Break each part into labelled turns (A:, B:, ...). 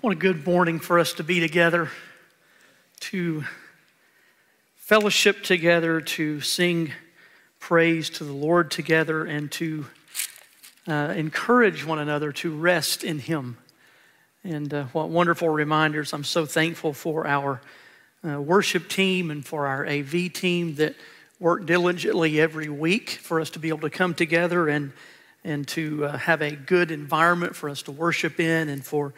A: What a good morning for us to be together, to fellowship together, to sing praise to the Lord together, and to uh, encourage one another to rest in Him. And uh, what wonderful reminders. I'm so thankful for our uh, worship team and for our AV team that work diligently every week for us to be able to come together and, and to uh, have a good environment for us to worship in and for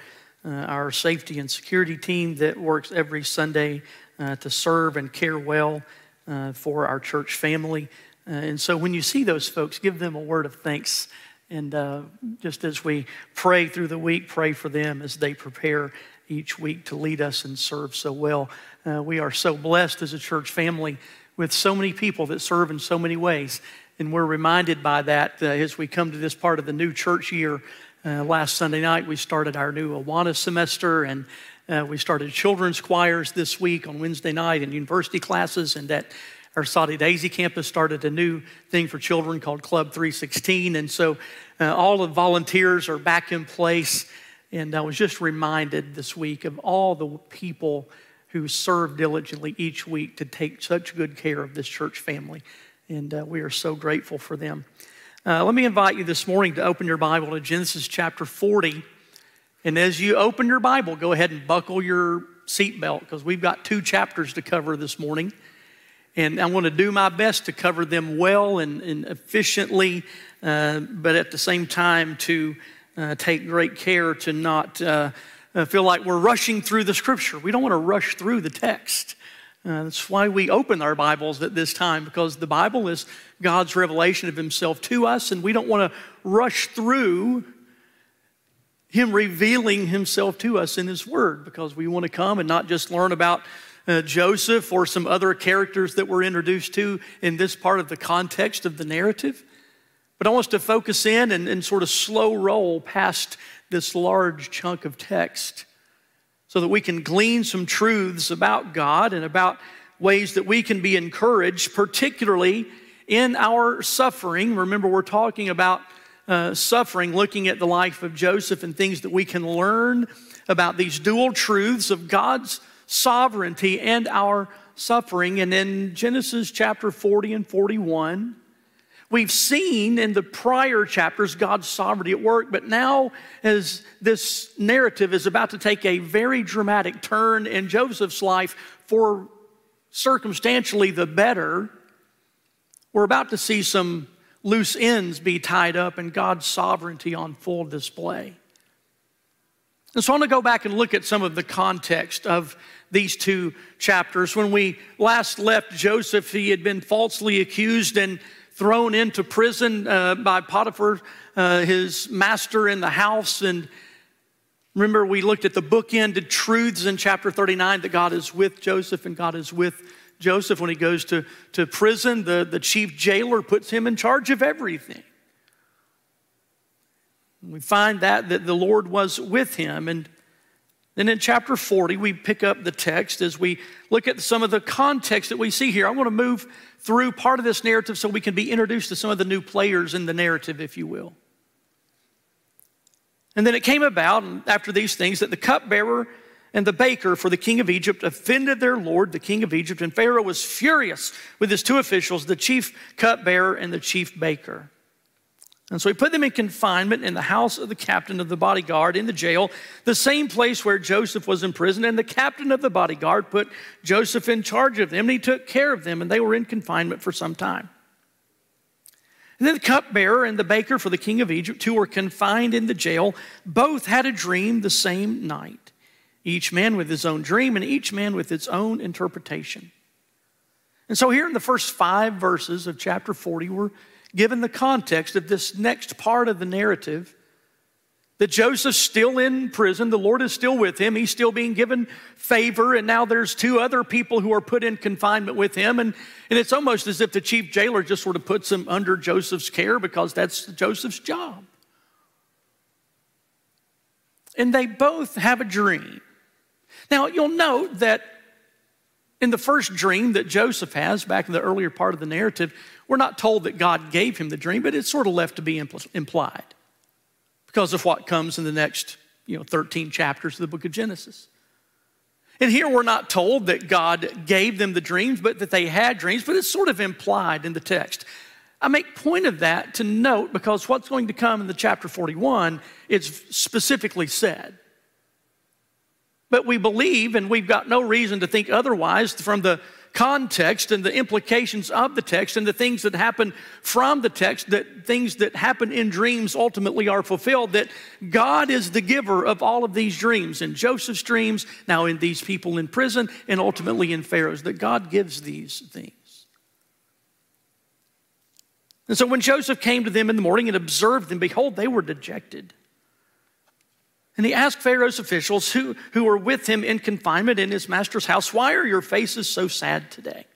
A: uh, our safety and security team that works every Sunday uh, to serve and care well uh, for our church family. Uh, and so when you see those folks, give them a word of thanks. And uh, just as we pray through the week, pray for them as they prepare each week to lead us and serve so well. Uh, we are so blessed as a church family with so many people that serve in so many ways. And we're reminded by that as we come to this part of the new church year uh, last Sunday night, we started our new Awana semester, and uh, we started children's choirs this week on Wednesday night and university classes. And at our Soddy Daisy campus started a new thing for children called Club 316. And so uh, all the volunteers are back in place. And I was just reminded this week of all the people who serve diligently each week to take such good care of this church family. And uh, we are so grateful for them. Uh, let me invite you this morning to open your Bible to Genesis chapter 40. And as you open your Bible, go ahead and buckle your seatbelt because we've got two chapters to cover this morning. And I want to do my best to cover them well and, and efficiently, uh, but at the same time to uh, take great care to not uh, uh feel like we're rushing through the scripture. We don't want to rush through the text. Uh, that's why we open our Bibles at this time, because the Bible is God's revelation of Himself to us, and we don't want to rush through Him revealing Himself to us in His Word, because we want to come and not just learn about uh, Joseph or some other characters that we're introduced to in this part of the context of the narrative. But I want us to focus in and, and sort of slow roll past this large chunk of text so that we can glean some truths about God and about ways that we can be encouraged, particularly in our suffering. Remember, we're talking about uh, suffering, looking at the life of Joseph and things that we can learn about these dual truths of God's sovereignty and our suffering. And in Genesis chapter 40 and 41, We've seen in the prior chapters God's sovereignty at work, but now, as this narrative is about to take a very dramatic turn in Joseph's life for circumstantially the better, we're about to see some loose ends be tied up and God's sovereignty on full display. And so I want to go back and look at some of the context of these two chapters. When we last left Joseph, he had been falsely accused and thrown into prison uh, by Potiphar, uh, his master in the house. And remember, we looked at the bookended truths in chapter 39 that God is with Joseph and God is with Joseph when he goes to, to prison. The, the chief jailer puts him in charge of everything. We find that, that the Lord was with him. And then in chapter 40, we pick up the text as we look at some of the context that we see here. I want to move through part of this narrative so we can be introduced to some of the new players in the narrative, if you will. And then it came about after these things that the cupbearer and the baker for the king of Egypt offended their lord, the king of Egypt, and Pharaoh was furious with his two officials, the chief cupbearer and the chief baker. And so he put them in confinement in the house of the captain of the bodyguard in the jail, the same place where Joseph was in prison. And the captain of the bodyguard put Joseph in charge of them, and he took care of them, and they were in confinement for some time. And then the cupbearer and the baker for the king of Egypt, who were confined in the jail, both had a dream the same night, each man with his own dream, and each man with its own interpretation. And so, here in the first five verses of chapter 40, we're given the context of this next part of the narrative, that Joseph's still in prison, the Lord is still with him, he's still being given favor, and now there's two other people who are put in confinement with him. And, and it's almost as if the chief jailer just sort of puts him under Joseph's care because that's Joseph's job. And they both have a dream. Now, you'll note that in the first dream that Joseph has, back in the earlier part of the narrative, we're not told that God gave him the dream, but it's sort of left to be impl- implied because of what comes in the next you know, 13 chapters of the book of Genesis. And here we're not told that God gave them the dreams, but that they had dreams, but it's sort of implied in the text. I make point of that to note because what's going to come in the chapter 41 is specifically said. But we believe, and we've got no reason to think otherwise from the context and the implications of the text and the things that happen from the text, that things that happen in dreams ultimately are fulfilled, that God is the giver of all of these dreams, in Joseph's dreams, now in these people in prison, and ultimately in Pharaoh's, that God gives these things. And so when Joseph came to them in the morning and observed them, behold, they were dejected. And he asked Pharaoh's officials who, who were with him in confinement in his master's house, Why are your faces so sad today?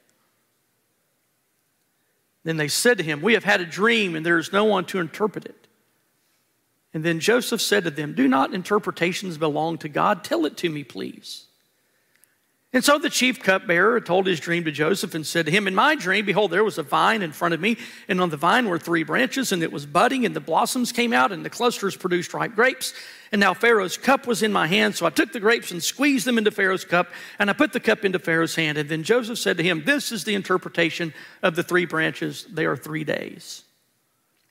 A: Then they said to him, We have had a dream, and there is no one to interpret it. And then Joseph said to them, Do not interpretations belong to God? Tell it to me, please. And so the chief cupbearer told his dream to Joseph and said to him, In my dream, behold, there was a vine in front of me, and on the vine were three branches, and it was budding, and the blossoms came out, and the clusters produced ripe grapes. And now Pharaoh's cup was in my hand, so I took the grapes and squeezed them into Pharaoh's cup, and I put the cup into Pharaoh's hand. And then Joseph said to him, This is the interpretation of the three branches. They are three days.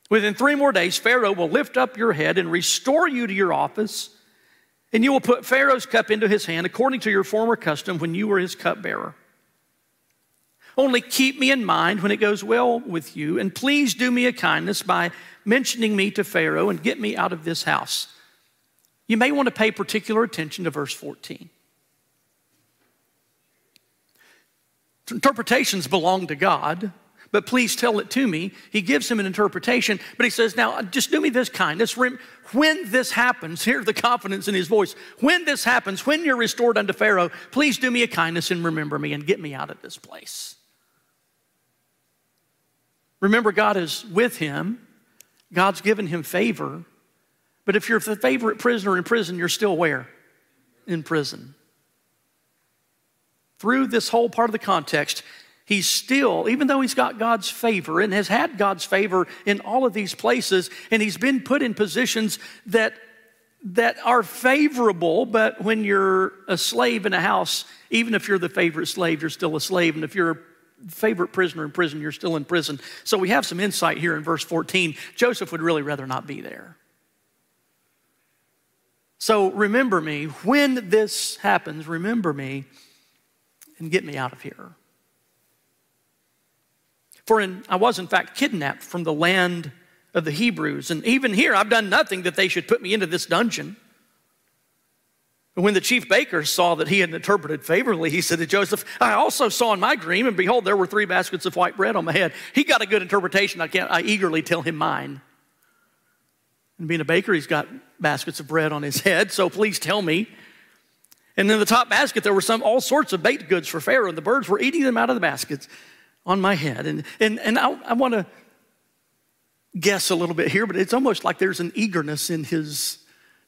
A: Within three more days, Pharaoh will lift up your head and restore you to your office. And you will put Pharaoh's cup into his hand according to your former custom when you were his cupbearer. Only keep me in mind when it goes well with you, and please do me a kindness by mentioning me to Pharaoh and get me out of this house. You may want to pay particular attention to verse 14. Interpretations belong to God, but please tell it to me. He gives him an interpretation, but he says, Now just do me this kindness. When this happens, hear the confidence in his voice. When this happens, when you're restored unto Pharaoh, please do me a kindness and remember me and get me out of this place. Remember, God is with him, God's given him favor. But if you're the favorite prisoner in prison, you're still where? In prison. Through this whole part of the context, he's still, even though he's got God's favor and has had God's favor in all of these places, and he's been put in positions that that are favorable, but when you're a slave in a house, even if you're the favorite slave, you're still a slave. And if you're a favorite prisoner in prison, you're still in prison. So we have some insight here in verse 14. Joseph would really rather not be there. So remember me. When this happens, remember me and get me out of here. For in, I was, in fact, kidnapped from the land of the Hebrews. And even here, I've done nothing that they should put me into this dungeon. And when the chief baker saw that he had interpreted favorably, he said to Joseph, I also saw in my dream, and behold, there were three baskets of white bread on my head. He got a good interpretation. I can't, I eagerly tell him mine. And being a baker, he's got baskets of bread on his head, so please tell me. And in the top basket, there were some all sorts of baked goods for Pharaoh, and the birds were eating them out of the baskets on my head. And, and, and I, I want to guess a little bit here, but it's almost like there's an eagerness in his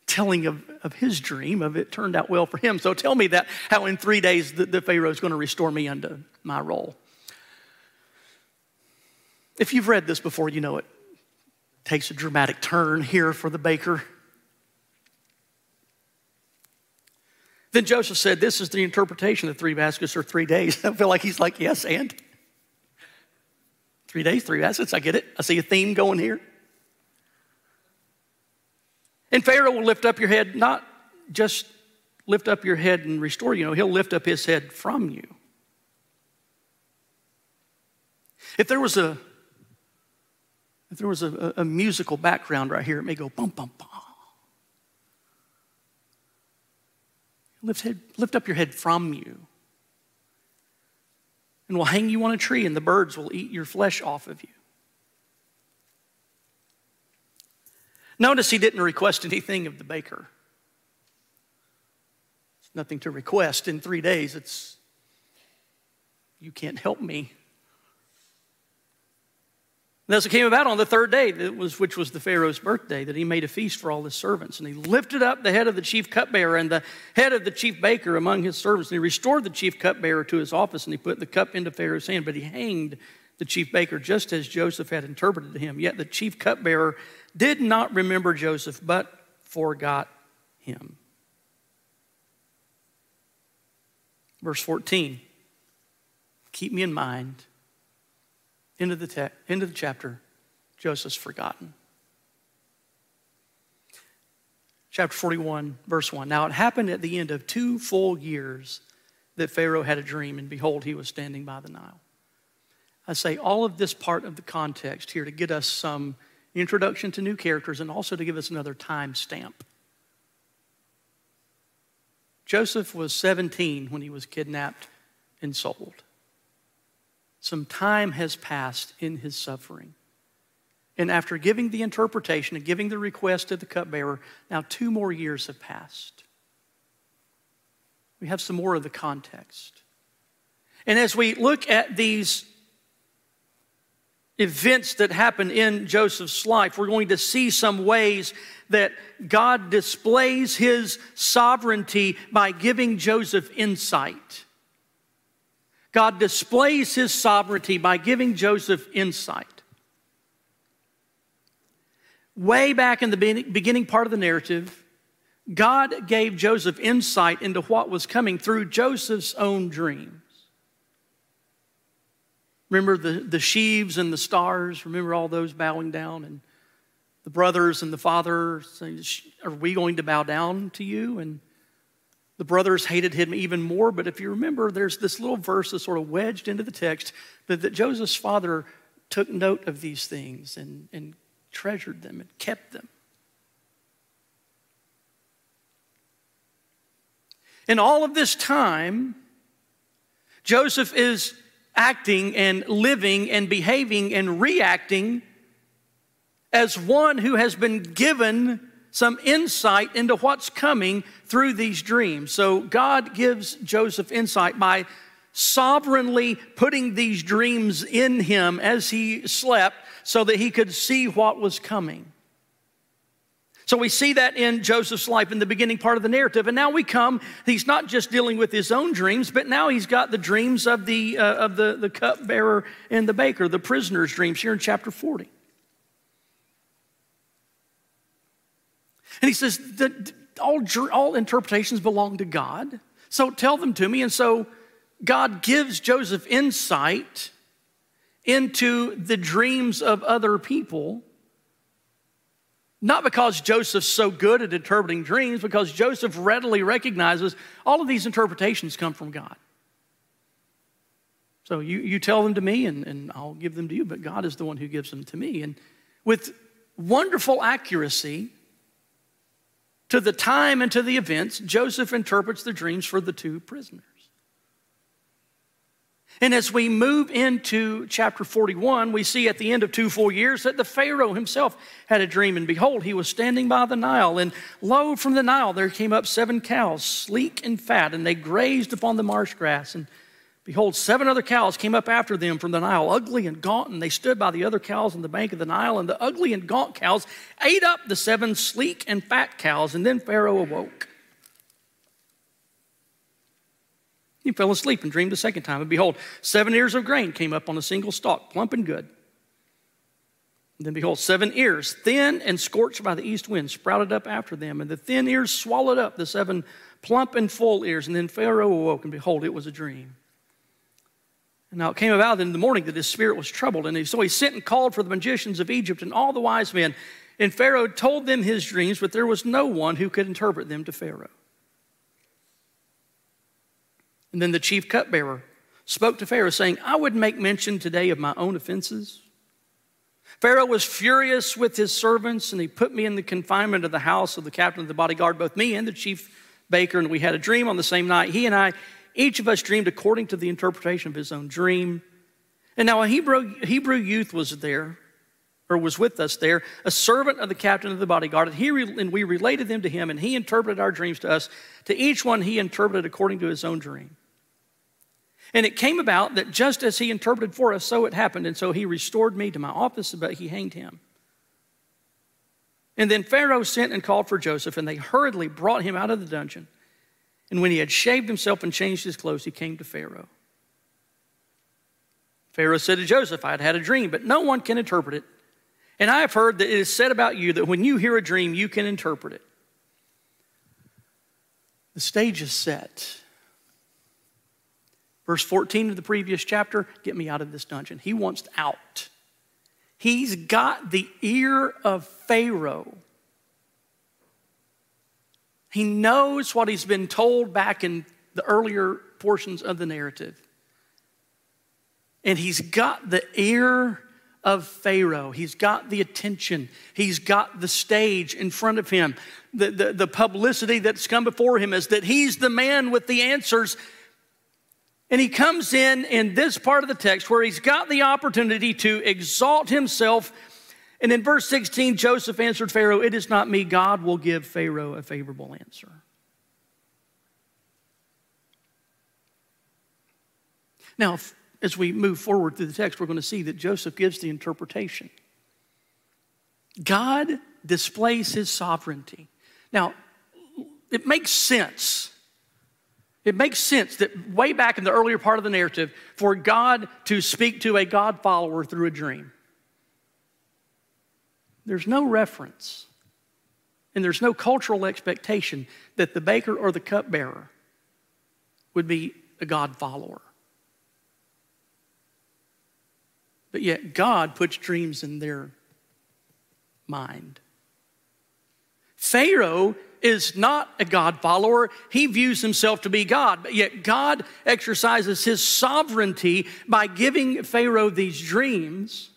A: telling of, of his dream of it turned out well for him. So tell me that how in three days the, the Pharaoh is going to restore me unto my role. If you've read this before, you know it takes a dramatic turn here for the baker. Then Joseph said, This is the interpretation of three baskets or three days. I feel like he's like, Yes, and? Three days, three baskets. I get it. I see a theme going here. And Pharaoh will lift up your head, not just lift up your head and restore you, know, he'll lift up his head from you. If there was a if there was a, a, musical background right here, it may go bum, bum, bum. Lift, head, lift up your head from you. And will hang you on a tree, and the birds will eat your flesh off of you. Notice he didn't request anything of the baker. It's nothing to request in three days. It's, you can't help me. As it came about on the third day, was, which was the Pharaoh's birthday, that he made a feast for all his servants. And he lifted up the head of the chief cupbearer and the head of the chief baker among his servants. And he restored the chief cupbearer to his office, and he put the cup into Pharaoh's hand. But he hanged the chief baker just as Joseph had interpreted to him. Yet the chief cupbearer did not remember Joseph, but forgot him. Verse 14 Keep me in mind. End of the, te- end of the chapter, Joseph's forgotten. Chapter 41, verse 1. Now it happened at the end of two full years that Pharaoh had a dream, and behold, he was standing by the Nile. I say all of this part of the context here to get us some introduction to new characters and also to give us another time stamp. Joseph was 17 when he was kidnapped and sold. Some time has passed in his suffering. And after giving the interpretation and giving the request to the cupbearer, now two more years have passed. We have some more of the context. And as we look at these events that happen in Joseph's life, we're going to see some ways that God displays his sovereignty by giving Joseph insight. God displays his sovereignty by giving Joseph insight. Way back in the beginning part of the narrative, God gave Joseph insight into what was coming through Joseph's own dreams. Remember the, the sheaves and the stars? Remember all those bowing down? And the brothers and the father saying, Are we going to bow down to you? And the brothers hated him even more. But if you remember, there's this little verse that's sort of wedged into the text that, that Joseph's father took note of these things and, and treasured them and kept them. In all of this time, Joseph is acting and living and behaving and reacting as one who has been given some insight into what's coming through these dreams. So God gives Joseph insight by sovereignly putting these dreams in him as he slept so that he could see what was coming. So we see that in Joseph's life in the beginning part of the narrative. And now we come, he's not just dealing with his own dreams, but now he's got the dreams of the, uh, of the, the cupbearer and the baker, the prisoner's dreams here in chapter 40. And he says all, all interpretations belong to God. So tell them to me. And so God gives Joseph insight into the dreams of other people not because Joseph's so good at interpreting dreams, because Joseph readily recognizes all of these interpretations come from God. So you, you tell them to me and, and I'll give them to you, but God is the one who gives them to me. And with wonderful accuracy to the time and to the events, Joseph interprets the dreams for the two prisoners. And as we move into chapter 41, we see at the end of two full years that the Pharaoh himself had a dream. And behold, he was standing by the Nile. And lo, from the Nile there came up seven cows, sleek and fat, and they grazed upon the marsh grass. And behold, seven other cows came up after them from the Nile, ugly and gaunt. And they stood by the other cows on the bank of the Nile. And the ugly and gaunt cows ate up the seven sleek and fat cows. And then Pharaoh awoke. He fell asleep and dreamed a second time. And behold, seven ears of grain came up on a single stalk, plump and good. And then behold, seven ears, thin and scorched by the east wind, sprouted up after them. And the thin ears swallowed up the seven plump and full ears. And then Pharaoh awoke, and behold, it was a dream. Now it came about in the morning that his spirit was troubled. And so he sent and called for the magicians of Egypt and all the wise men. And Pharaoh told them his dreams, but there was no one who could interpret them to Pharaoh. And then the chief cupbearer spoke to Pharaoh, saying, I would make mention today of my own offenses. Pharaoh was furious with his servants, and he put me in the confinement of the house of the captain of the bodyguard, both me and the chief baker. And we had a dream on the same night. He and I, each of us dreamed according to the interpretation of his own dream. And now a Hebrew, Hebrew youth was there, or was with us there, a servant of the captain of the bodyguard. And, he, and we related them to him, and he interpreted our dreams to us. To each one, he interpreted according to his own dream. And it came about that just as he interpreted for us, so it happened. And so he restored me to my office, but he hanged him. And then Pharaoh sent and called for Joseph, and they hurriedly brought him out of the dungeon. And when he had shaved himself and changed his clothes, he came to Pharaoh. Pharaoh said to Joseph, I had had a dream, but no one can interpret it. And I have heard that it is said about you that when you hear a dream, you can interpret it. The stage is set. Verse 14 of the previous chapter get me out of this dungeon. He wants out. He's got the ear of Pharaoh. He knows what he's been told back in the earlier portions of the narrative. And he's got the ear of Pharaoh. He's got the attention. He's got the stage in front of him. The, the, the, publicity that's come before him is that he's the man with the answers. And he comes in in this part of the text where he's got the opportunity to exalt himself. And in verse 16, Joseph answered Pharaoh, It is not me. God will give Pharaoh a favorable answer. Now, as we move forward through the text, we're going to see that Joseph gives the interpretation. God displays his sovereignty. Now, it makes sense. It makes sense that way back in the earlier part of the narrative, for God to speak to a God follower through a dream. There's no reference, and there's no cultural expectation that the baker or the cupbearer would be a God follower. But yet, God puts dreams in their mind. Pharaoh is not a God follower. He views himself to be God, but yet God exercises his sovereignty by giving Pharaoh these dreams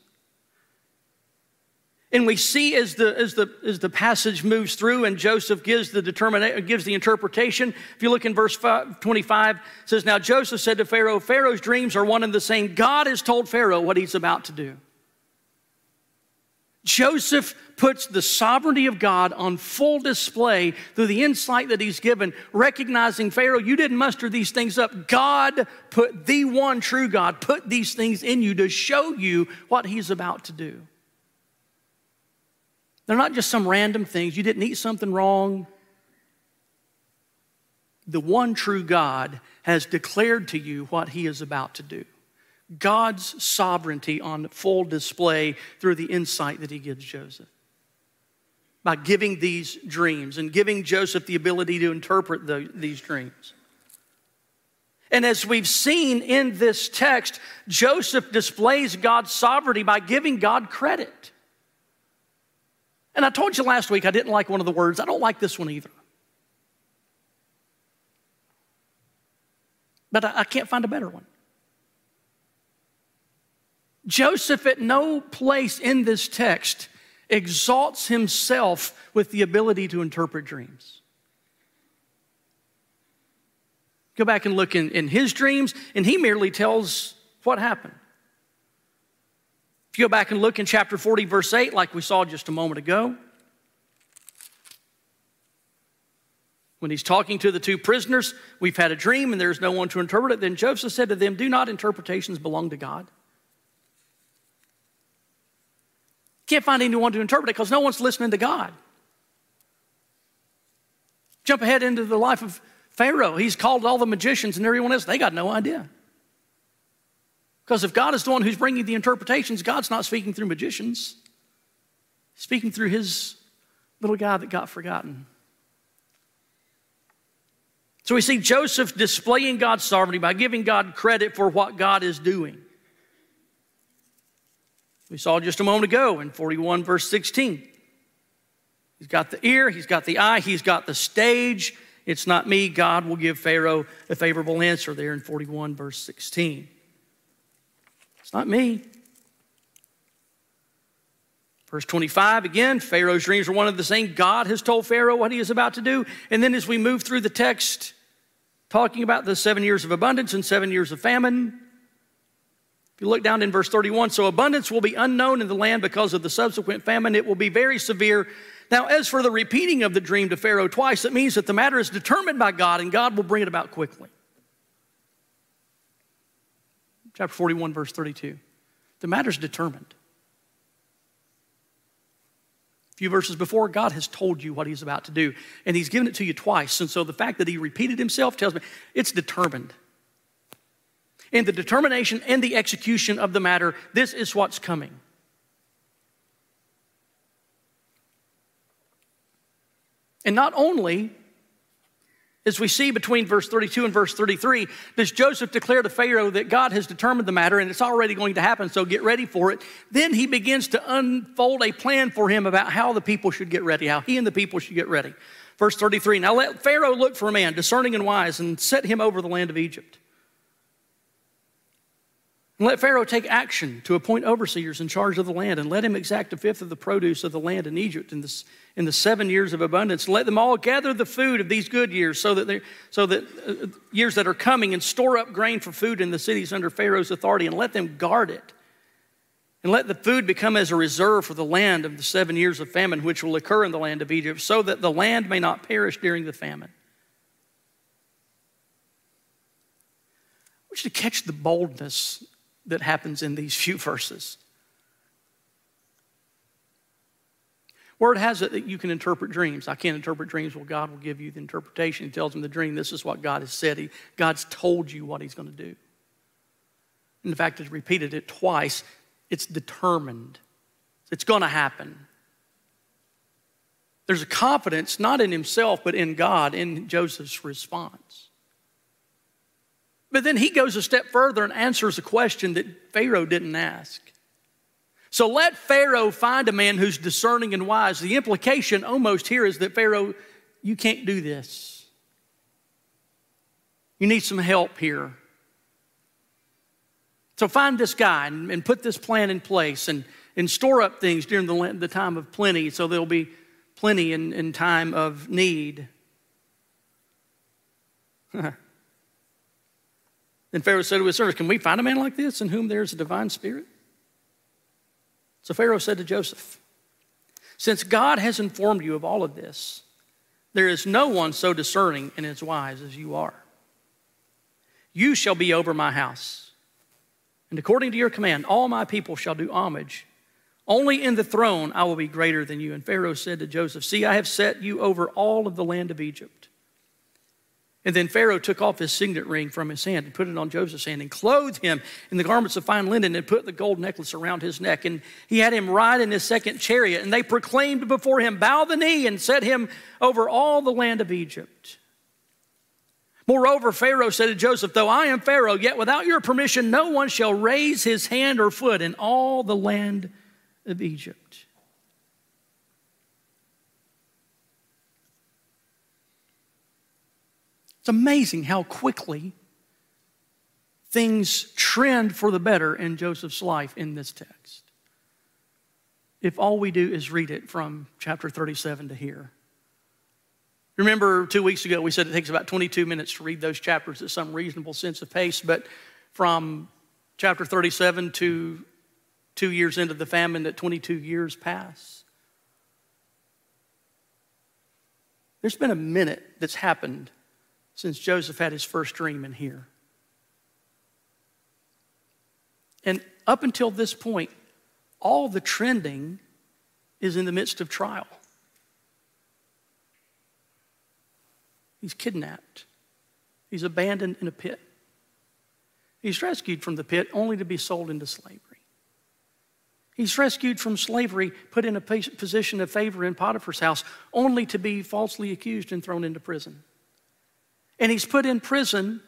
A: and we see as the, as, the, as the passage moves through and Joseph gives the, determina- gives the interpretation. If you look in verse 25, it says, Now Joseph said to Pharaoh, Pharaoh's dreams are one and the same. God has told Pharaoh what he's about to do. Joseph puts the sovereignty of God on full display through the insight that he's given, recognizing Pharaoh, you didn't muster these things up. God put the one true God, put these things in you to show you what he's about to do. They're not just some random things. You didn't eat something wrong. The one true God has declared to you what he is about to do. God's sovereignty on full display through the insight that he gives Joseph. By giving these dreams and giving Joseph the ability to interpret the, these dreams. And as we've seen in this text, Joseph displays God's sovereignty by giving God credit. And I told you last week I didn't like one of the words. I don't like this one either. But I, I can't find a better one. Joseph, at no place in this text, exalts himself with the ability to interpret dreams. Go back and look in, in his dreams, and he merely tells what happened. You go back and look in chapter 40, verse 8, like we saw just a moment ago, when he's talking to the two prisoners, we've had a dream and there's no one to interpret it. Then Joseph said to them, Do not interpretations belong to God? Can't find anyone to interpret it because no one's listening to God. Jump ahead into the life of Pharaoh. He's called all the magicians and everyone else, they got no idea. Because if God is the one who's bringing the interpretations, God's not speaking through magicians, He's speaking through His little guy that got forgotten. So we see Joseph displaying God's sovereignty by giving God credit for what God is doing. We saw just a moment ago in 41, verse 16. He's got the ear, he's got the eye, he's got the stage. It's not me. God will give Pharaoh a favorable answer there in 41, verse 16. It's not me. Verse 25, again, Pharaoh's dreams are one of the same. God has told Pharaoh what he is about to do. And then as we move through the text, talking about the seven years of abundance and seven years of famine, if you look down in verse 31, so abundance will be unknown in the land because of the subsequent famine. It will be very severe. Now, as for the repeating of the dream to Pharaoh twice, it means that the matter is determined by God and God will bring it about quickly chapter 41, verse 32. The matter's determined. A few verses before, God has told you what He's about to do, and He's given it to you twice. And so the fact that He repeated Himself tells me it's determined. In the determination and the execution of the matter, this is what's coming. And not only As we see between verse 32 and verse 33, does Joseph declare to Pharaoh that God has determined the matter and it's already going to happen, so get ready for it? Then he begins to unfold a plan for him about how the people should get ready, how he and the people should get ready. Verse 33 Now let Pharaoh look for a man, discerning and wise, and set him over the land of Egypt. And let Pharaoh take action to appoint overseers in charge of the land, and let him exact a fifth of the produce of the land in Egypt in, this, in the seven years of abundance. Let them all gather the food of these good years, so that, so that uh, years that are coming, and store up grain for food in the cities under Pharaoh's authority, and let them guard it. And let the food become as a reserve for the land of the seven years of famine which will occur in the land of Egypt, so that the land may not perish during the famine. I want you to catch the boldness that happens in these few verses. Word has it that you can interpret dreams. I can't interpret dreams. Well, God will give you the interpretation. He tells him the dream. This is what God has said. He, God's told you what He's going to do. In fact, He's repeated it twice. It's determined. It's going to happen. There's a confidence not in himself, but in God in Joseph's response. But then he goes a step further and answers a question that Pharaoh didn't ask. So let Pharaoh find a man who's discerning and wise. The implication almost here is that Pharaoh, you can't do this. You need some help here. So find this guy and, and put this plan in place and, and store up things during the, the time of plenty so there'll be plenty in, in time of need. Then Pharaoh said to his servants, Can we find a man like this in whom there is a divine spirit? So Pharaoh said to Joseph, Since God has informed you of all of this, there is no one so discerning and as wise as you are. You shall be over my house, and according to your command, all my people shall do homage. Only in the throne I will be greater than you. And Pharaoh said to Joseph, See, I have set you over all of the land of Egypt. And then Pharaoh took off his signet ring from his hand and put it on Joseph's hand and clothed him in the garments of fine linen and put the gold necklace around his neck. And he had him ride in his second chariot. And they proclaimed before him, Bow the knee, and set him over all the land of Egypt. Moreover, Pharaoh said to Joseph, Though I am Pharaoh, yet without your permission, no one shall raise his hand or foot in all the land of Egypt. It's amazing how quickly things trend for the better in Joseph's life in this text. If all we do is read it from chapter 37 to here. Remember, two weeks ago, we said it takes about 22 minutes to read those chapters at some reasonable sense of pace, but from chapter 37 to two years into the famine, that 22 years pass. There's been a minute that's happened since Joseph had his first dream in here. And up until this point, all the trending is in the midst of trial. He's kidnapped, he's abandoned in a pit. He's rescued from the pit only to be sold into slavery. He's rescued from slavery, put in a position of favor in Potiphar's house, only to be falsely accused and thrown into prison. And he's put in prison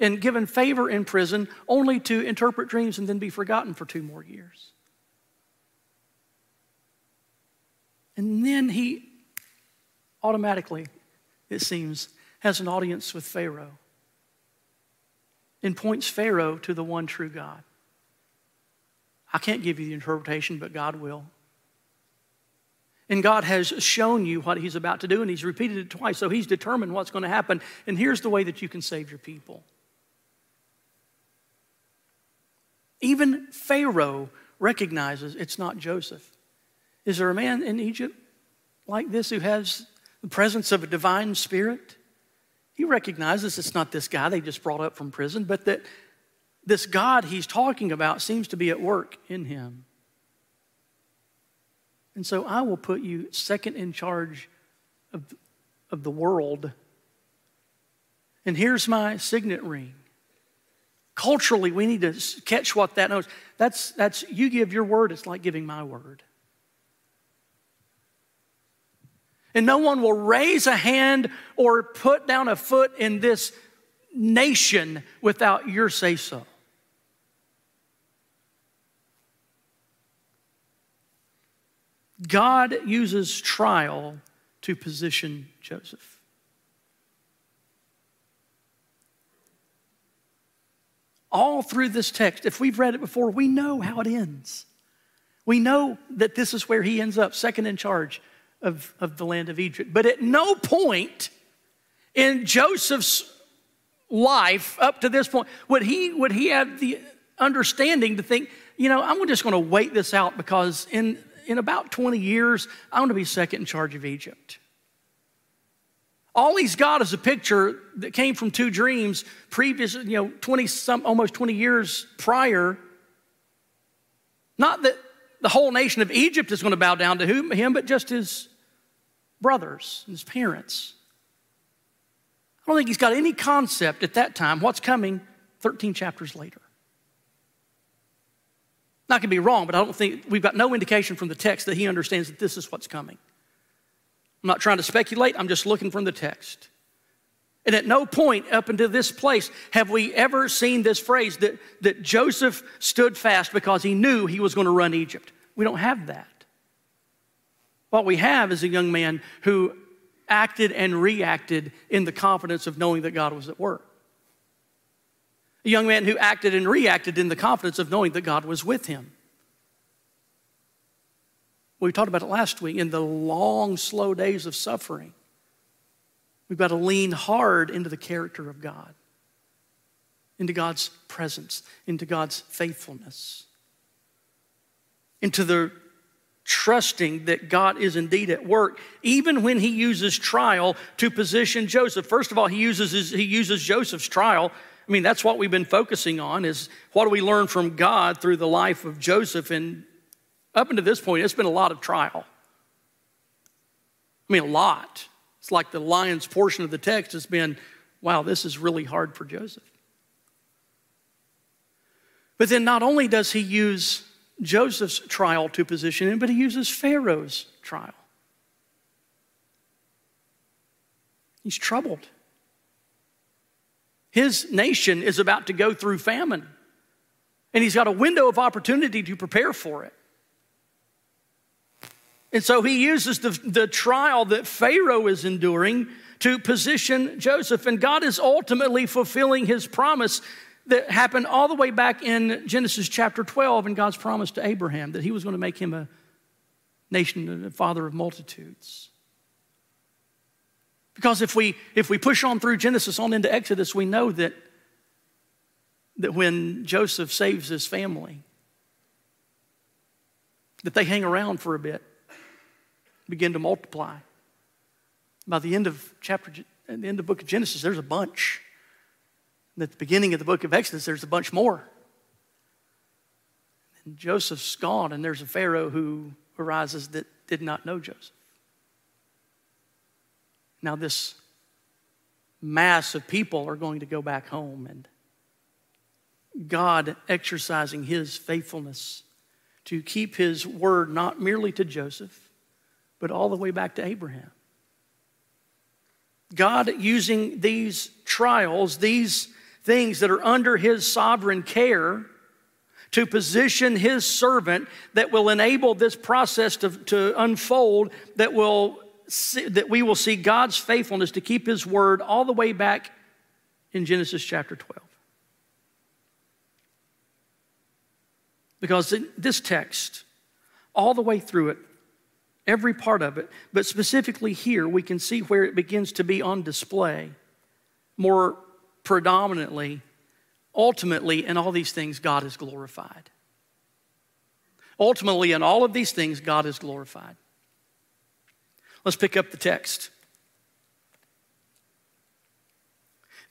A: and given favor in prison only to interpret dreams and then be forgotten for two more years. And then he automatically, it seems, has an audience with Pharaoh and points Pharaoh to the one true God. I can't give you the interpretation, but God will. And God has shown you what He's about to do, and He's repeated it twice. So He's determined what's going to happen. And here's the way that you can save your people. Even Pharaoh recognizes it's not Joseph. Is there a man in Egypt like this who has the presence of a divine spirit? He recognizes it's not this guy they just brought up from prison, but that this God he's talking about seems to be at work in him. And so I will put you second in charge of, of the world. And here's my signet ring. Culturally, we need to catch what that knows. That's, that's you give your word, it's like giving my word. And no one will raise a hand or put down a foot in this nation without your say so. God uses trial to position Joseph. All through this text, if we've read it before, we know how it ends. We know that this is where he ends up, second in charge of, of the land of Egypt. But at no point in Joseph's life up to this point would he, would he have the understanding to think, you know, I'm just going to wait this out because in, in about 20 years, I'm going to be second in charge of Egypt. All he's got is a picture that came from two dreams previous, you know, 20 some, almost 20 years prior. Not that the whole nation of Egypt is going to bow down to him, but just his brothers and his parents. I don't think he's got any concept at that time what's coming 13 chapters later. Not to be wrong, but I don't think we've got no indication from the text that he understands that this is what's coming. I'm not trying to speculate, I'm just looking from the text. And at no point up until this place have we ever seen this phrase that, that Joseph stood fast because he knew he was going to run Egypt. We don't have that. What we have is a young man who acted and reacted in the confidence of knowing that God was at work. A young man who acted and reacted in the confidence of knowing that God was with him. We talked about it last week in the long, slow days of suffering. We've got to lean hard into the character of God, into God's presence, into God's faithfulness, into the trusting that God is indeed at work, even when he uses trial to position Joseph. First of all, he uses, his, he uses Joseph's trial. I mean, that's what we've been focusing on is what do we learn from God through the life of Joseph? And up until this point, it's been a lot of trial. I mean, a lot. It's like the lion's portion of the text has been, wow, this is really hard for Joseph. But then not only does he use Joseph's trial to position him, but he uses Pharaoh's trial. He's troubled. His nation is about to go through famine, and he's got a window of opportunity to prepare for it. And so he uses the, the trial that Pharaoh is enduring to position Joseph. And God is ultimately fulfilling his promise that happened all the way back in Genesis chapter 12 and God's promise to Abraham that he was going to make him a nation and a father of multitudes. Because if we, if we push on through Genesis on into Exodus, we know that, that when Joseph saves his family, that they hang around for a bit, begin to multiply. By the end of chapter, at the end of book of Genesis, there's a bunch. And at the beginning of the book of Exodus, there's a bunch more. And Joseph's gone, and there's a Pharaoh who arises that did not know Joseph. Now, this mass of people are going to go back home, and God exercising his faithfulness to keep his word not merely to Joseph, but all the way back to Abraham. God using these trials, these things that are under his sovereign care to position his servant that will enable this process to, to unfold, that, will see, that we will see God's faithfulness to keep his word all the way back in Genesis chapter 12. Because in this text, all the way through it, every part of it, but specifically here, we can see where it begins to be on display more predominantly, ultimately, in all these things, God is glorified. Ultimately, in all of these things, God is glorified. Let's pick up the text.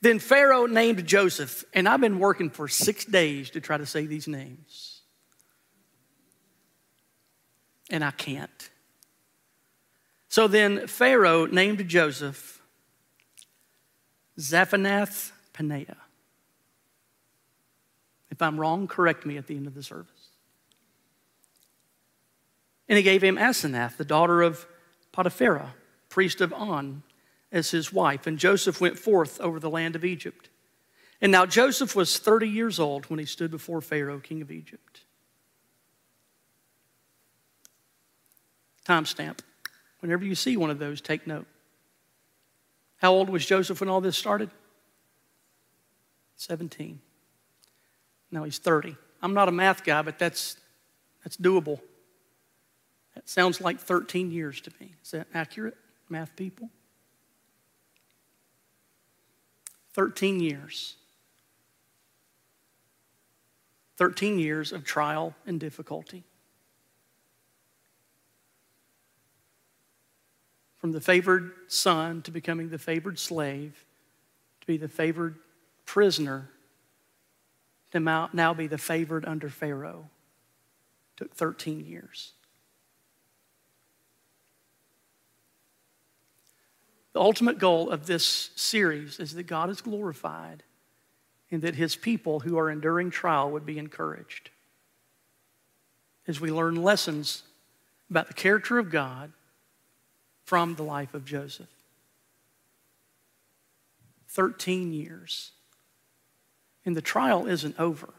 A: Then Pharaoh named Joseph, and I've been working for six days to try to say these names. And I can't. So then Pharaoh named Joseph Zaphanath Paneah. If I'm wrong, correct me at the end of the service. And he gave him Asenath, the daughter of Potiphera, priest of On, as his wife, and Joseph went forth over the land of Egypt. And now Joseph was 30 years old when he stood before Pharaoh, king of Egypt. Timestamp. Whenever you see one of those, take note. How old was Joseph when all this started? 17. Now he's 30. I'm not a math guy, but that's, that's doable. That sounds like 13 years to me. Is that accurate, math people? 13 years. 13 years of trial and difficulty. From the favored son to becoming the favored slave, to be the favored prisoner, to now be the favored under Pharaoh. Took 13 years. The ultimate goal of this series is that God is glorified and that his people who are enduring trial would be encouraged. As we learn lessons about the character of God from the life of Joseph. 13 years. And the trial isn't over.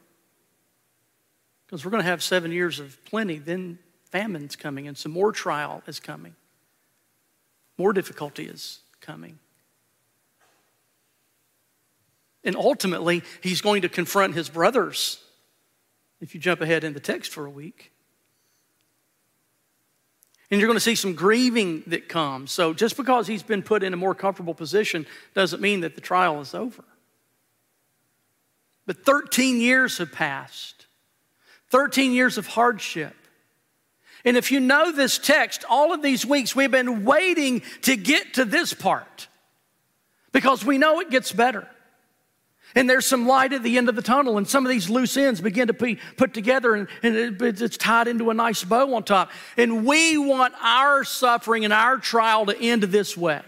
A: Because we're going to have seven years of plenty, then famine's coming, and some more trial is coming. More difficulty is coming. And ultimately, he's going to confront his brothers. If you jump ahead in the text for a week. And you're going to see some grieving that comes. So just because he's been put in a more comfortable position doesn't mean that the trial is over. But 13 years have passed 13 years of hardship. And if you know this text, all of these weeks we've been waiting to get to this part because we know it gets better. And there's some light at the end of the tunnel, and some of these loose ends begin to be put together, and, and it, it's tied into a nice bow on top. And we want our suffering and our trial to end this way.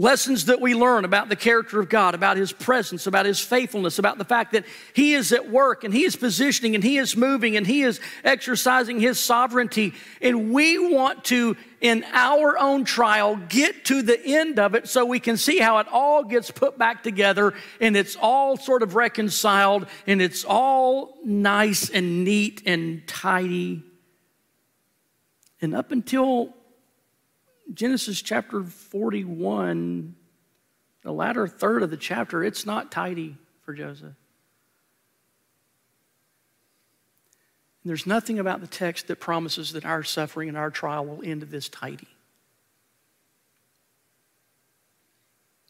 A: Lessons that we learn about the character of God, about His presence, about His faithfulness, about the fact that He is at work and He is positioning and He is moving and He is exercising His sovereignty. And we want to, in our own trial, get to the end of it so we can see how it all gets put back together and it's all sort of reconciled and it's all nice and neat and tidy. And up until Genesis chapter 41, the latter third of the chapter, it's not tidy for Joseph. There's nothing about the text that promises that our suffering and our trial will end this tidy.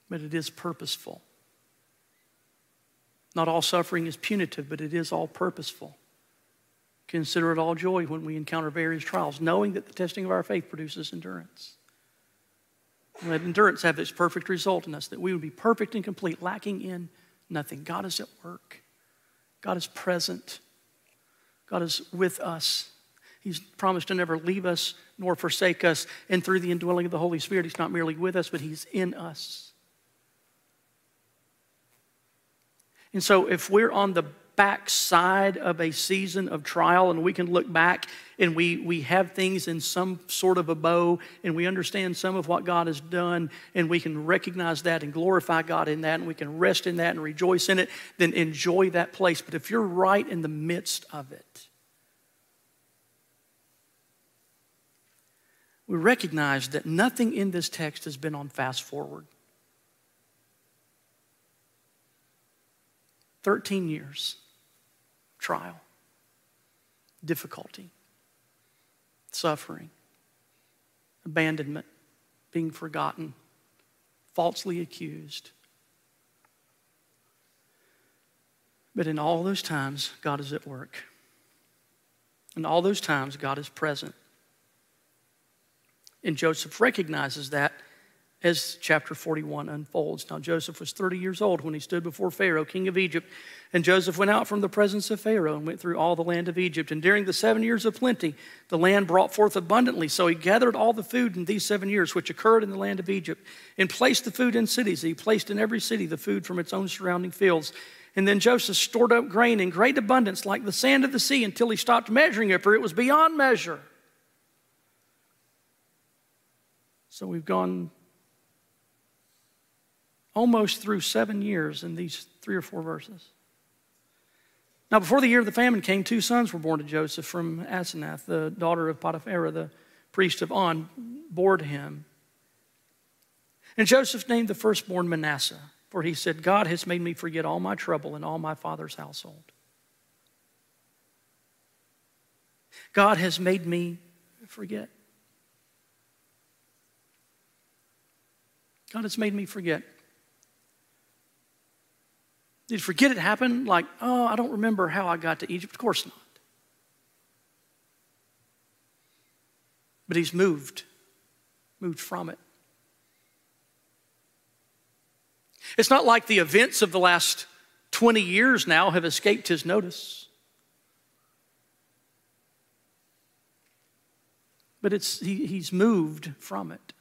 A: But it is purposeful. Not all suffering is punitive, but it is all purposeful. Consider it all joy when we encounter various trials, knowing that the testing of our faith produces endurance. Let endurance have its perfect result in us, that we would be perfect and complete, lacking in nothing. God is at work, God is present, God is with us. He's promised to never leave us nor forsake us. And through the indwelling of the Holy Spirit, He's not merely with us, but He's in us. And so, if we're on the backside of a season of trial and we can look back and we, we have things in some sort of a bow and we understand some of what God has done and we can recognize that and glorify God in that and we can rest in that and rejoice in it, then enjoy that place. But if you're right in the midst of it, we recognize that nothing in this text has been on fast forward. 13 years trial, difficulty, suffering, abandonment, being forgotten, falsely accused. But in all those times, God is at work. In all those times, God is present. And Joseph recognizes that as chapter 41 unfolds. Now, Joseph was 30 years old when he stood before Pharaoh, king of Egypt. And Joseph went out from the presence of Pharaoh and went through all the land of Egypt. And during the seven years of plenty, the land brought forth abundantly. So he gathered all the food in these seven years, which occurred in the land of Egypt, and placed the food in cities. He placed in every city the food from its own surrounding fields. And then Joseph stored up grain in great abundance, like the sand of the sea, until he stopped measuring it, for it was beyond measure. So we've gone almost through seven years in these three or four verses. Now, before the year of the famine came, two sons were born to Joseph from Asenath, the daughter of Potiphera, the priest of On, bore to him. And Joseph named the firstborn Manasseh, for he said, God has made me forget all my trouble and all my father's household. God has made me forget. God has made me forget. Did you forget it happened? Like, oh, I don't remember how I got to Egypt. Of course not. But he's moved, moved from it. It's not like the events of the last 20 years now have escaped his notice. But it's, he, he's moved from it.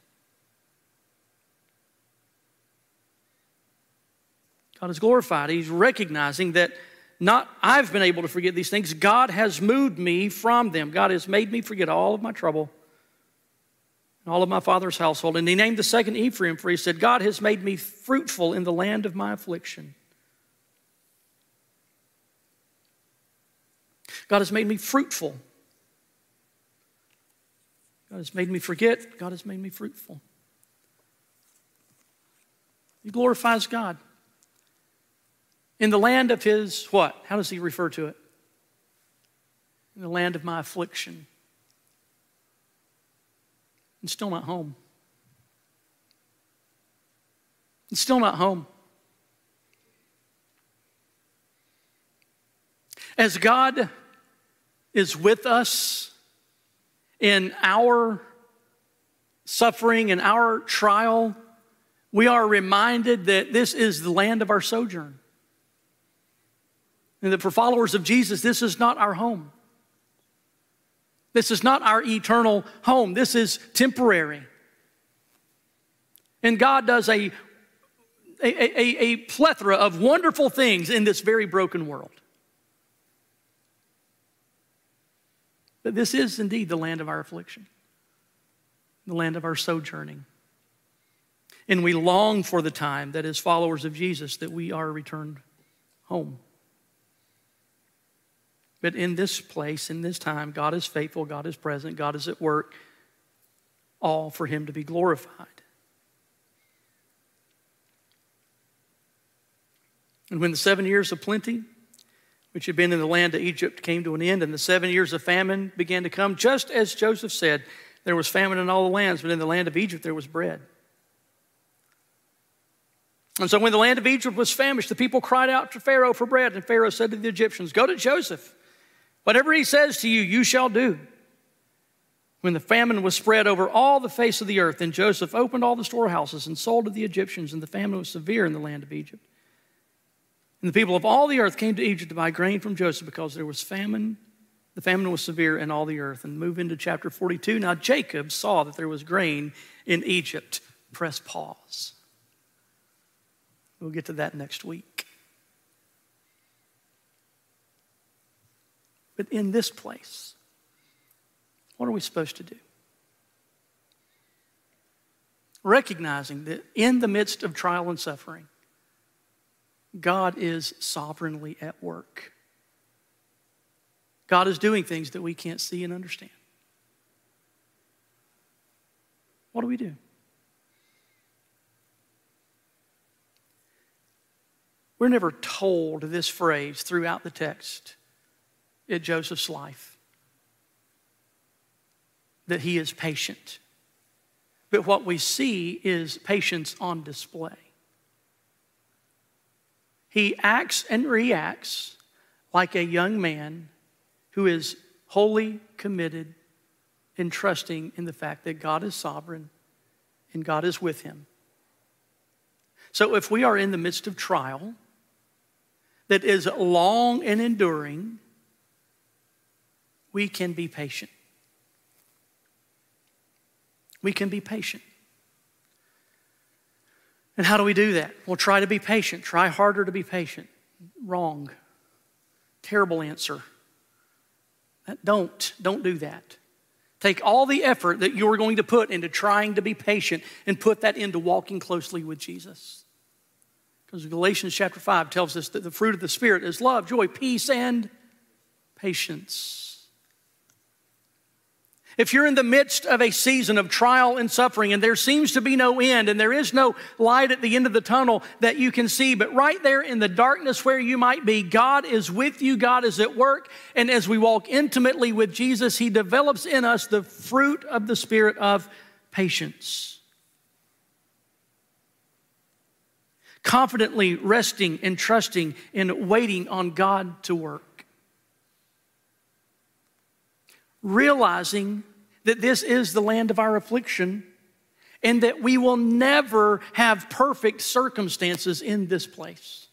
A: God is glorified. He's recognizing that not I've been able to forget these things, God has moved me from them. God has made me forget all of my trouble and all of my father's household. And he named the second Ephraim, for he said, God has made me fruitful in the land of my affliction. God has made me fruitful. God has made me forget. God has made me fruitful. He glorifies God in the land of his what? How does he refer to it? In the land of my affliction. And still not home. And still not home. As God is with us in our suffering and our trial, we are reminded that this is the land of our sojourn. And that for followers of Jesus, this is not our home. This is not our eternal home. This is temporary. And God does a, a, a, a, plethora of wonderful things in this very broken world. But this is indeed the land of our affliction, the land of our sojourning. And we long for the time that, as followers of Jesus, that we are returned home. But in this place, in this time, God is faithful, God is present, God is at work, all for Him to be glorified. And when the seven years of plenty, which had been in the land of Egypt, came to an end, and the seven years of famine began to come, just as Joseph said, there was famine in all the lands, but in the land of Egypt there was bread. And so when the land of Egypt was famished, the people cried out to Pharaoh for bread, and Pharaoh said to the Egyptians, Go to Joseph Whatever he says to you, you shall do. When the famine was spread over all the face of the earth, then Joseph opened all the storehouses and sold to the Egyptians, and the famine was severe in the land of Egypt. And the people of all the earth came to Egypt to buy grain from Joseph because there was famine. The famine was severe in all the earth. And move into chapter 42. Now Jacob saw that there was grain in Egypt. Press pause. We'll get to that next week. But in this place, what are we supposed to do? Recognizing that in the midst of trial and suffering, God is sovereignly at work. God is doing things that we can't see and understand. What do we do? We're never told this phrase throughout the text at Joseph's life that he is patient. But what we see is patience on display. He acts and reacts like a young man who is wholly committed and trusting in the fact that God is sovereign and God is with him So if we are in the midst of trial that is long and enduring, we can be patient. We can be patient. And how do we do that? Well, try to be patient. Try harder to be patient. Wrong. Terrible answer. Uh, don't. Don't do that. Take all the effort that you are going to put into trying to be patient and put that into walking closely with Jesus. Because Galatians chapter 5 tells us that the fruit of the Spirit is love, joy, peace, and patience. If you're in the midst of a season of trial and suffering and there seems to be no end and there is no light at the end of the tunnel that you can see, but right there in the darkness where you might be, God is with you, God is at work. And as we walk intimately with Jesus, He develops in us the fruit of the Spirit of patience. Confidently resting and trusting and waiting on God to work. realizing that this is the land of our affliction and that we will never have perfect circumstances in this place.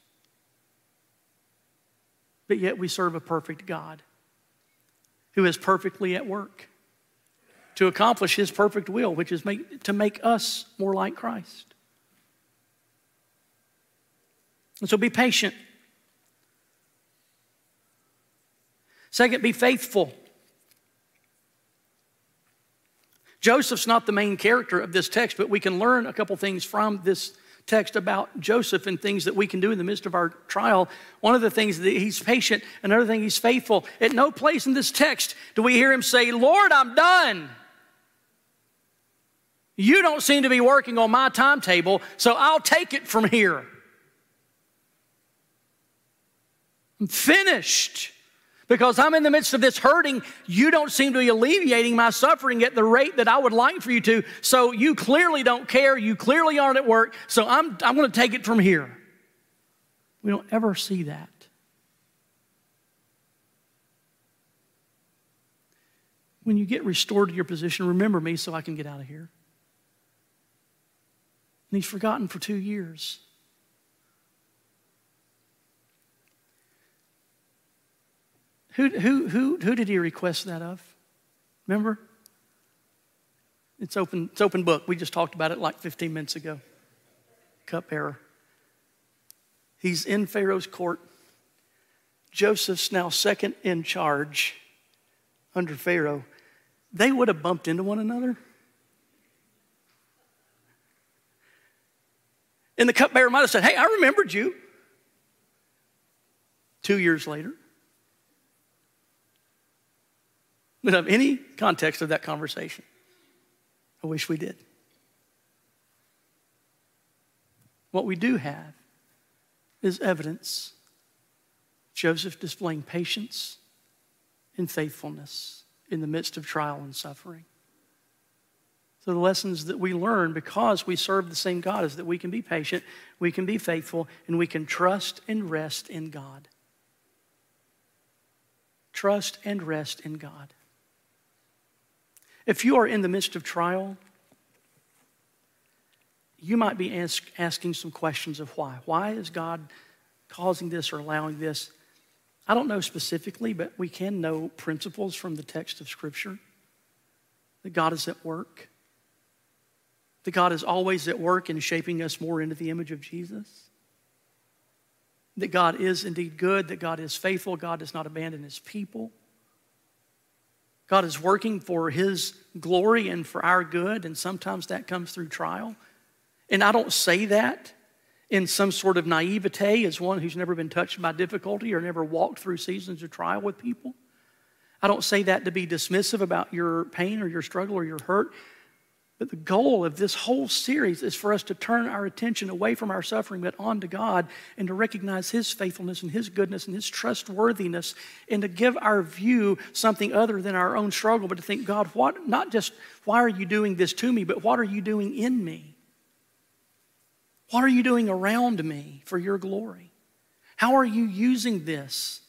A: But yet we serve a perfect God who is perfectly at work to accomplish his perfect will, which is make, to make us more like Christ. And so be patient. Second, be faithful. Joseph's not the main character of this text, but we can learn a couple things from this text about Joseph and things that we can do in the midst of our trial. One of the things that he's patient, another thing he's faithful. At no place in this text do we hear him say, Lord, I'm done. You don't seem to be working on my timetable, so I'll take it from here. I'm finished because I'm in the midst of this hurting. You don't seem to be alleviating my suffering at the rate that I would like for you to. So you clearly don't care. You clearly aren't at work. So I'm, I'm going to take it from here. We don't ever see that. When you get restored to your position, remember me so I can get out of here. And he's forgotten for two years. Who, who, who, who did he request that of? Remember? It's open, it's open book. We just talked about it like 15 minutes ago. Cupbearer. He's in Pharaoh's court. Joseph's now second in charge under Pharaoh. They would have bumped into one another. And the cupbearer might have said, Hey, I remembered you. Two years later, Don't have any context of that conversation. I wish we did. What we do have is evidence Joseph displaying patience and faithfulness in the midst of trial and suffering. So, the lessons that we learn because we serve the same God is that we can be patient, we can be faithful, and we can trust and rest in God. Trust and rest in God. If you are in the midst of trial, you might be ask, asking some questions of why. Why is God causing this or allowing this? I don't know specifically, but we can know principles from the text of Scripture that God is at work, that God is always at work in shaping us more into the image of Jesus, that God is indeed good, that God is faithful, God does not abandon his people. God is working for His glory and for our good, and sometimes that comes through trial. And I don't say that in some sort of naivete as one who's never been touched by difficulty or never walked through seasons of trial with people. I don't say that to be dismissive about your pain or your struggle or your hurt. But the goal of this whole series is for us to turn our attention away from our suffering, but onto God, and to recognize His faithfulness and His goodness and His trustworthiness, and to give our view something other than our own struggle, but to think, God, what, not just why are you doing this to me, but what are you doing in me? What are you doing around me for your glory? How are you using this?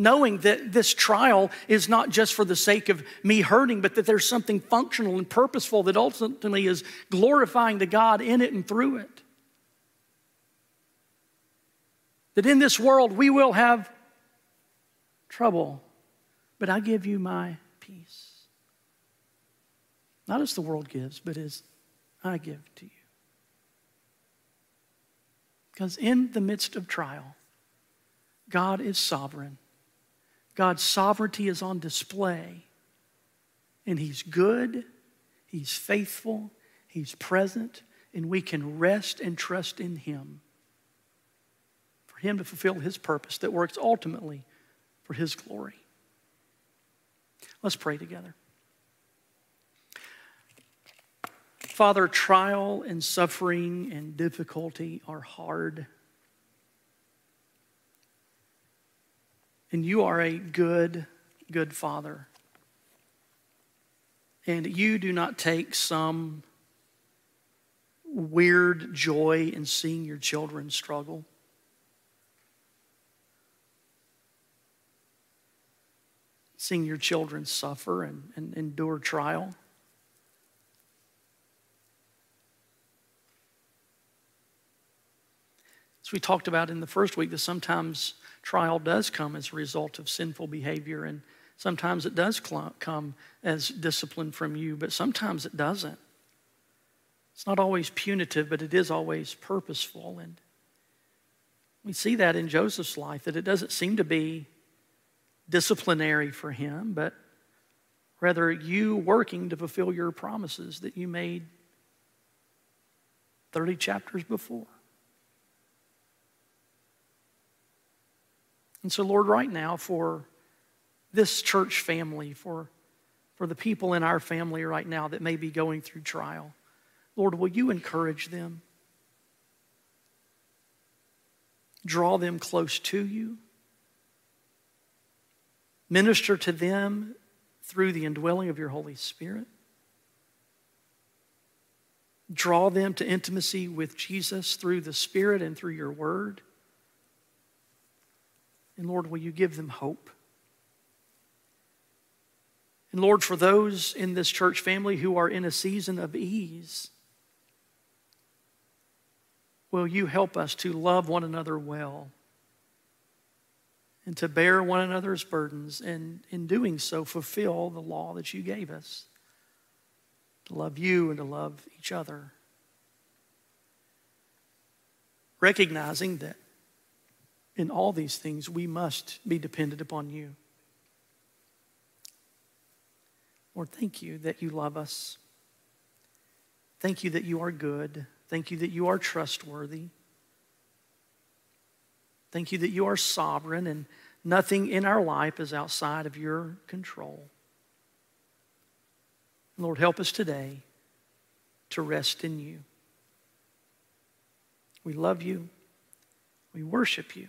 A: Knowing that this trial is not just for the sake of me hurting, but that there's something functional and purposeful that ultimately is glorifying to God in it and through it. that in this world we will have trouble, but I give you my peace. Not as the world gives, but as I give to you. Because in the midst of trial, God is sovereign. God's sovereignty is on display. And He's good, He's faithful, He's present, and we can rest and trust in Him for Him to fulfill His purpose that works ultimately for His glory. Let's pray together. Father, trial and suffering and difficulty are hard. And you are a good, good Father. And you do not take some weird joy in seeing your children struggle. Seeing your children suffer and, and endure trial. As we talked about in the first week, that sometimes trial does come as a result of sinful behavior, and sometimes it does come as discipline from you, but sometimes it doesn't. It's not always punitive, but it is always purposeful. And we see that in Joseph's life, that it doesn't seem to be disciplinary for him, but rather you working to fulfill your promises that you made 30 chapters before. And so, Lord, right now, for this church family, for, for the people in our family right now that may be going through trial, Lord, will you encourage them? Draw them close to you. Minister to them through the indwelling of your Holy Spirit. Draw them to intimacy with Jesus through the Spirit and through your word. And Lord, will you give them hope? And Lord, for those in this church family who are in a season of ease, will you help us to love one another well and to bear one another's burdens, and in doing so, fulfill the law that you gave us to love you and to love each other? Recognizing that in all these things, we must be dependent upon you. Lord, thank you that you love us. Thank you that you are good. Thank you that you are trustworthy. Thank you that you are sovereign and nothing in our life is outside of your control. Lord, help us today to rest in you. We love you. We worship you.